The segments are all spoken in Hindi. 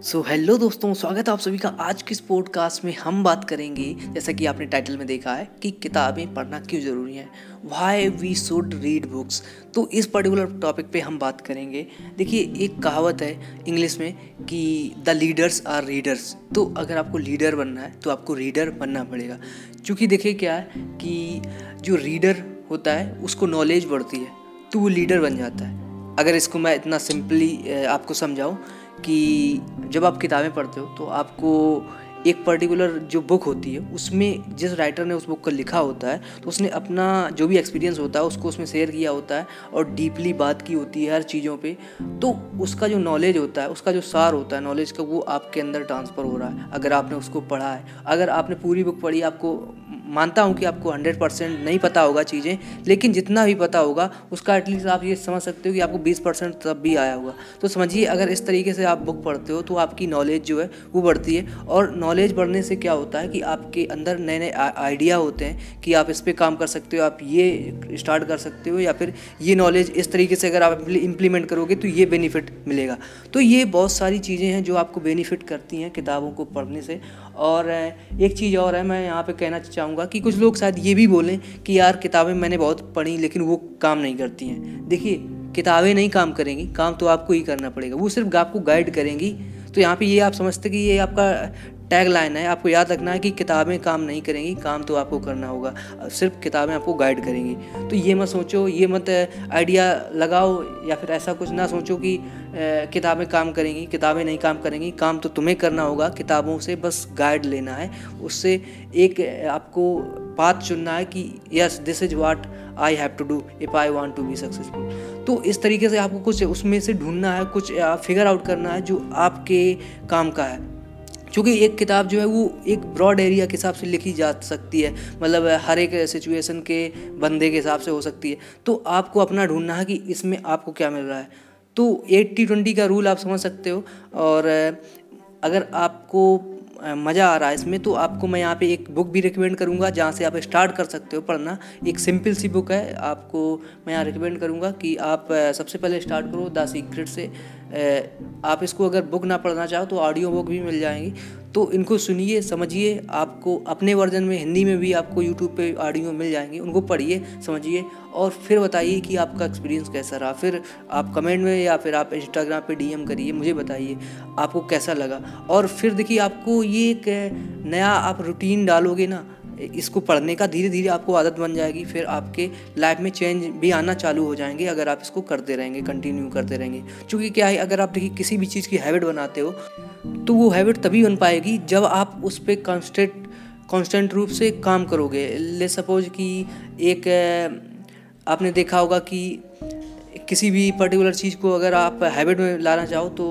सो so, हेलो दोस्तों स्वागत है आप सभी का आज के इस पॉडकास्ट में हम बात करेंगे जैसा कि आपने टाइटल में देखा है कि किताबें पढ़ना क्यों ज़रूरी है? Why we should read books तो इस पर्टिकुलर टॉपिक पे हम बात करेंगे। देखिए एक कहावत है इंग्लिश में कि द लीडर्स आर रीडर्स तो अगर आपको लीडर बनना है तो आपको रीडर बनना पड़ेगा। क्योंकि देखिए क्या है कि जो रीडर होता है उसको नॉलेज बढ़ती है तो वो लीडर बन जाता है। अगर इसको मैं इतना सिंपली आपको समझाऊँ कि जब आप किताबें पढ़ते हो तो आपको एक पर्टिकुलर जो बुक होती है, उसमें जिस राइटर ने उस बुक को लिखा होता है तो उसने अपना जो भी एक्सपीरियंस होता है, उसको उसमें शेयर किया होता है और डीपली बात की होती है हर चीज़ों पे तो उसका जो नॉलेज होता है, उसका जो सार होता है नॉलेज का, वो आपके अंदर ट्रांसफ़र हो रहा है, अगर आपने उसको पढ़ा है। अगर आपने पूरी बुक पढ़ी, आपको मानता हूँ कि आपको हंड्रेड परसेंट नहीं पता होगा चीज़ें, लेकिन जितना भी पता होगा, उसका एटलीस्ट आप ये समझ सकते हो कि आपको बीस परसेंट तब भी आया होगा। तो समझिए, अगर इस तरीके से आप बुक पढ़ते हो तो आपकी नॉलेज जो है, वो बढ़ती है। और नॉलेज बढ़ने से क्या होता है कि आपके अंदर नए नए आइडिया होते हैं कि आप इस पर काम कर सकते हो, आप ये स्टार्ट कर सकते हो, या फिर ये नॉलेज इस तरीके से अगर आप इम्प्लीमेंट करोगे तो ये बेनिफिट मिलेगा। तो ये बहुत सारी चीज़ें हैं जो आपको बेनिफिट करती हैं किताबों को पढ़ने से। और एक चीज़ और है, मैं यहाँ पे कहना चाहूँगा कि कुछ लोग शायद ये भी बोलें कि यार किताबें मैंने बहुत पढ़ी लेकिन वो काम नहीं करती हैं। देखिए, किताबें नहीं काम करेंगी, काम तो आपको ही करना पड़ेगा, वो सिर्फ़ आपको गाइड करेंगी। तो यहाँ पे ये आप समझते कि ये आपका टैग लाइन है, आपको याद रखना है कि किताबें काम नहीं करेंगी, काम तो आपको करना होगा। सिर्फ़ किताबें आपको गाइड करेंगी। तो ये मत सोचो, ये मत आइडिया लगाओ या फिर ऐसा कुछ ना सोचो कि किताबें काम करेंगी, किताबें नहीं काम करेंगी। काम तो तुम्हें करना होगा, किताबों से बस गाइड लेना है। उससे एक आपको बात चुनना है कि yes this is what I have to do if I want to be successful तो इस तरीके से आपको कुछ उसमें से ढूंढना है, कुछ फिगर आउट करना है जो आपके काम का है। क्योंकि एक किताब जो है वो एक ब्रॉड एरिया के हिसाब से लिखी जा सकती है। मतलब हर एक सिचुएशन के बंदे के हिसाब से हो सकती है। तो आपको अपना ढूंढना है कि इसमें आपको क्या मिल रहा है। तो एट्टी ट्वेंटी का रूल आप समझ सकते हो और अगर आपको मज़ा आ रहा है इसमें तो आपको मैं यहाँ पे एक बुक भी रिकमेंड करूँगा, जहाँ से आप स्टार्ट कर सकते हो पढ़ना। एक सिंपल सी बुक है, आपको मैं यहाँ रिकमेंड करूँगा कि आप सबसे पहले स्टार्ट करो द सीक्रेट से। आप इसको अगर बुक ना पढ़ना चाहो तो ऑडियो बुक भी मिल जाएँगी। तो इनको सुनिए, समझिए, आपको अपने वर्जन में, हिंदी में भी आपको यूट्यूब पे ऑडियो मिल जाएँगे। उनको पढ़िए, समझिए और फिर बताइए कि आपका एक्सपीरियंस कैसा रहा। फिर आप कमेंट में या फिर आप इंस्टाग्राम पे डीएम करिए, मुझे बताइए आपको कैसा लगा। और फिर देखिए, आपको ये एक नया आप रूटीन डालोगे ना इसको पढ़ने का धीरे धीरे आपको आदत बन जाएगी, फिर आपके लाइफ में चेंज भी आना चालू हो जाएँगे, अगर आप इसको करते रहेंगे कंटिन्यू करते रहेंगे। क्योंकि क्या है, अगर आप देखिए किसी भी चीज़ की हैबिट बनाते हो तो वो हैबिट तभी बन पाएगी जब आप उस पर कॉन्स्टेंट कॉन्स्टेंट रूप से काम करोगे। ले सपोज़ कि एक आपने देखा होगा कि किसी भी पर्टिकुलर चीज़ को अगर आप हैबिट में लाना चाहो तो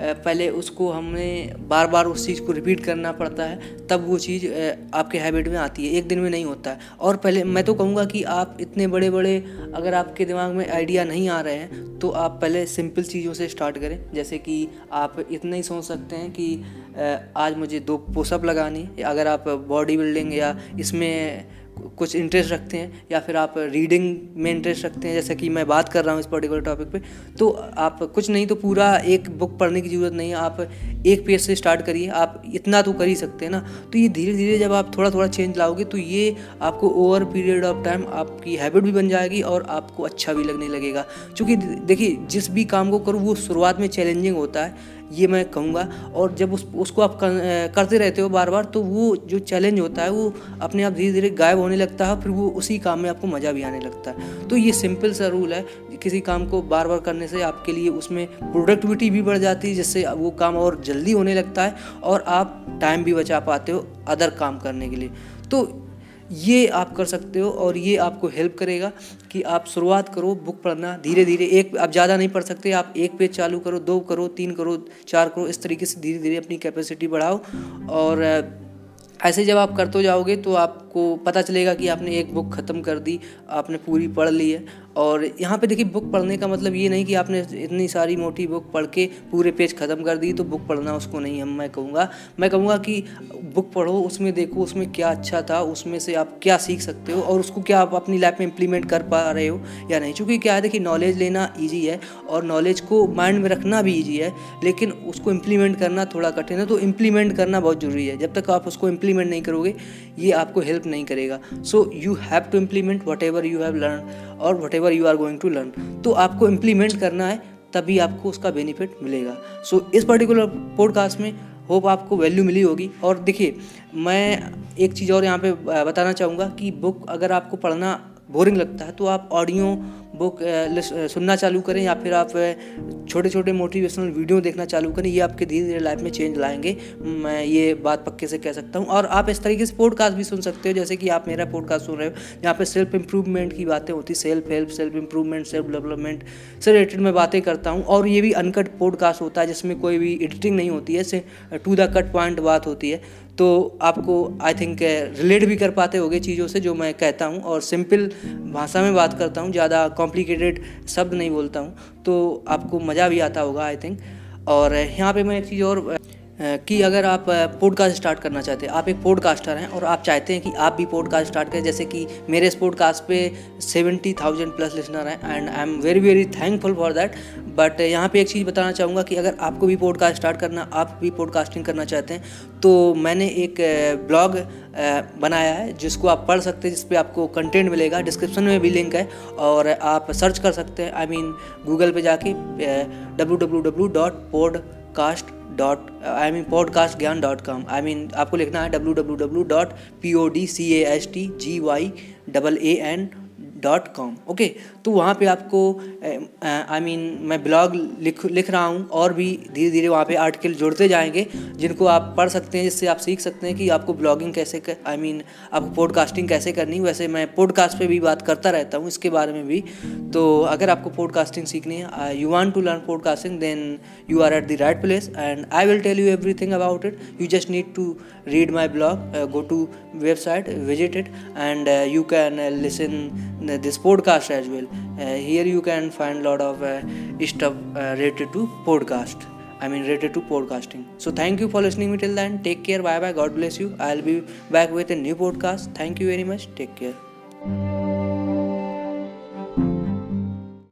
पहले उसको हमें बार बार उस चीज़ को रिपीट करना पड़ता है, तब वो चीज़ आपके हैबिट में आती है। एक दिन में नहीं होता है। और पहले, मैं तो कहूँगा कि आप इतने बड़े बड़े अगर आपके दिमाग में आइडिया नहीं आ रहे हैं तो आप पहले सिंपल चीज़ों से स्टार्ट करें। जैसे कि आप इतना ही सोच सकते हैं कि आज मुझे दो पोसअप लगानी अगर आप बॉडी बिल्डिंग या इसमें कुछ इंटरेस्ट रखते हैं, या फिर आप रीडिंग में इंटरेस्ट रखते हैं, जैसे कि मैं बात कर रहा हूँ इस पर्टिकुलर टॉपिक पे तो आप कुछ नहीं तो पूरा एक बुक पढ़ने की ज़रूरत नहीं है, आप एक पेज से स्टार्ट करिए, आप इतना तो कर ही सकते हैं ना। तो ये धीरे धीरे जब आप थोड़ा थोड़ा चेंज लाओगे तो ये आपको ओवर पीरियड ऑफ़ टाइम आपकी हैबिट भी बन जाएगी और आपको अच्छा भी लगने लगेगा। क्योंकि देखिए, जिस भी काम को करो, वो शुरुआत में चैलेंजिंग होता है ये मैं कहूँगा। और जब उस उसको आप कर, करते रहते हो बार बार तो वो जो चैलेंज होता है वो अपने आप धीरे धीरे गायब होने लगता है फिर वो उसी काम में आपको मज़ा भी आने लगता है। तो ये सिंपल सा रूल है किसी काम को बार बार करने से आपके लिए उसमें प्रोडक्टिविटी भी बढ़ जाती है जिससे वो काम और जल्दी होने लगता है और आप टाइम भी बचा पाते हो अदर काम करने के लिए। तो ये आप कर सकते हो और ये आपको हेल्प करेगा कि आप शुरुआत करो बुक पढ़ना धीरे धीरे एक, आप ज़्यादा नहीं पढ़ सकते, आप एक पेज चालू करो, दो करो, तीन करो, चार करो, इस तरीके से धीरे धीरे अपनी कैपेसिटी बढ़ाओ। और ऐसे जब आप करते जाओगे तो आपको पता चलेगा कि आपने एक बुक ख़त्म कर दी, आपने पूरी पढ़ ली है। और यहाँ पे देखिए बुक पढ़ने का मतलब ये नहीं कि आपने इतनी सारी मोटी बुक पढ़ के पूरे पेज ख़त्म कर दी तो बुक पढ़ना उसको नहीं हम, मैं कहूँगा। मैं कहूँगा कि बुक पढ़ो, उसमें देखो, उसमें क्या अच्छा था, उसमें से आप क्या सीख सकते हो और उसको क्या आप अपनी लाइफ में इम्प्लीमेंट कर पा रहे हो या नहीं। चूँकि क्या है, देखिए नॉलेज लेना ईजी है और नॉलेज को माइंड में रखना भी ईजी है, लेकिन उसको इम्प्लीमेंट करना थोड़ा कठिन है तो इम्प्लीमेंट करना बहुत ज़रूरी है। जब तक आप उसको इम्प्लीमेंट नहीं करोगे, ये आपको हेल्प नहीं करेगा। So you have to implement whatever you have learn और whatever you are going to learn तो आपको इम्प्लीमेंट करना है तभी आपको उसका बेनिफिट मिलेगा। सो so, इस पर्टिकुलर पॉडकास्ट में होप आपको वैल्यू मिली होगी। और देखिए मैं एक चीज़ और यहाँ पे बताना चाहूँगा कि बुक अगर आपको पढ़ना बोरिंग लगता है तो आप ऑडियो बुक सुनना चालू करें या फिर आप छोटे छोटे मोटिवेशनल वीडियो देखना चालू करें, ये आपके धीरे धीरे लाइफ में चेंज लाएँगे। मैं ये बात पक्के से कह सकता हूँ। और आप इस तरीके से पॉडकास्ट भी सुन सकते हो, जैसे कि आप मेरा पॉडकास्ट सुन रहे हो यहाँ पे सेल्फ इंप्रूवमेंट की बातें होती self help self improvement self development से रिलेटेड मैं बातें करता हूँ। और ये भी अनकट पॉडकास्ट होता है, जिसमें कोई भी एडिटिंग नहीं होती है टू द कट पॉइंट बात होती है। तो आपको आई थिंक रिलेट भी कर पाते होगे चीज़ों से जो मैं कहता हूँ और सिंपल भाषा में बात करता हूँ, ज़्यादा कॉम्प्लिकेटेड शब्द नहीं बोलता हूँ तो आपको मज़ा भी आता होगा आई थिंक और यहाँ पे मैं एक चीज़ और कि अगर आप पॉडकास्ट स्टार्ट करना चाहते हैं, आप एक पॉडकास्टर हैं और आप चाहते हैं कि आप भी पॉडकास्ट स्टार्ट करें, जैसे कि मेरे इस पॉडकास्ट पे सेवेंटी थाउज़ेंड प्लस लिसनर हैं and I am very very thankful for that but यहाँ पे एक चीज़ बताना चाहूँगा कि अगर आपको भी पॉडकास्ट स्टार्ट करना, आप भी पॉडकास्टिंग करना चाहते हैं तो मैंने एक ब्लॉग बनाया है, जिसको आप पढ़ सकते हैं, जिस पर आपको कंटेंट मिलेगा। डिस्क्रिप्शन में भी लिंक है और आप सर्च कर सकते हैं आई मीन गूगल पे जाके W W W dot podcast dot I mean podcast gyan dot com I mean आपको लिखना है W W W dot P O D C A S T G Y double A N dot com okay तो वहाँ पे आपको आई मीन मैं ब्लॉग लिख लिख रहा हूँ और भी धीरे धीरे वहाँ पे आर्टिकल जुड़ते जाएँगे, जिनको आप पढ़ सकते हैं, जिससे आप सीख सकते हैं कि आपको ब्लॉगिंग कैसे आई मीन आपको पॉडकास्टिंग कैसे करनी वैसे मैं पॉडकास्ट पे भी बात करता रहता हूँ, इसके बारे में भी। तो अगर आपको पॉडकास्टिंग सीखनी है you want to learn podcasting then you are at the right place and I will tell you everything about it you just need to read my blog go to website visit it and you can listen this podcast as well uh, here you can find a lot of uh, stuff uh, related to podcast I mean related to podcasting. So thank you for listening me till then. Take care. Bye bye. God bless you. I'll be back with a new podcast. Thank you very much. Take care.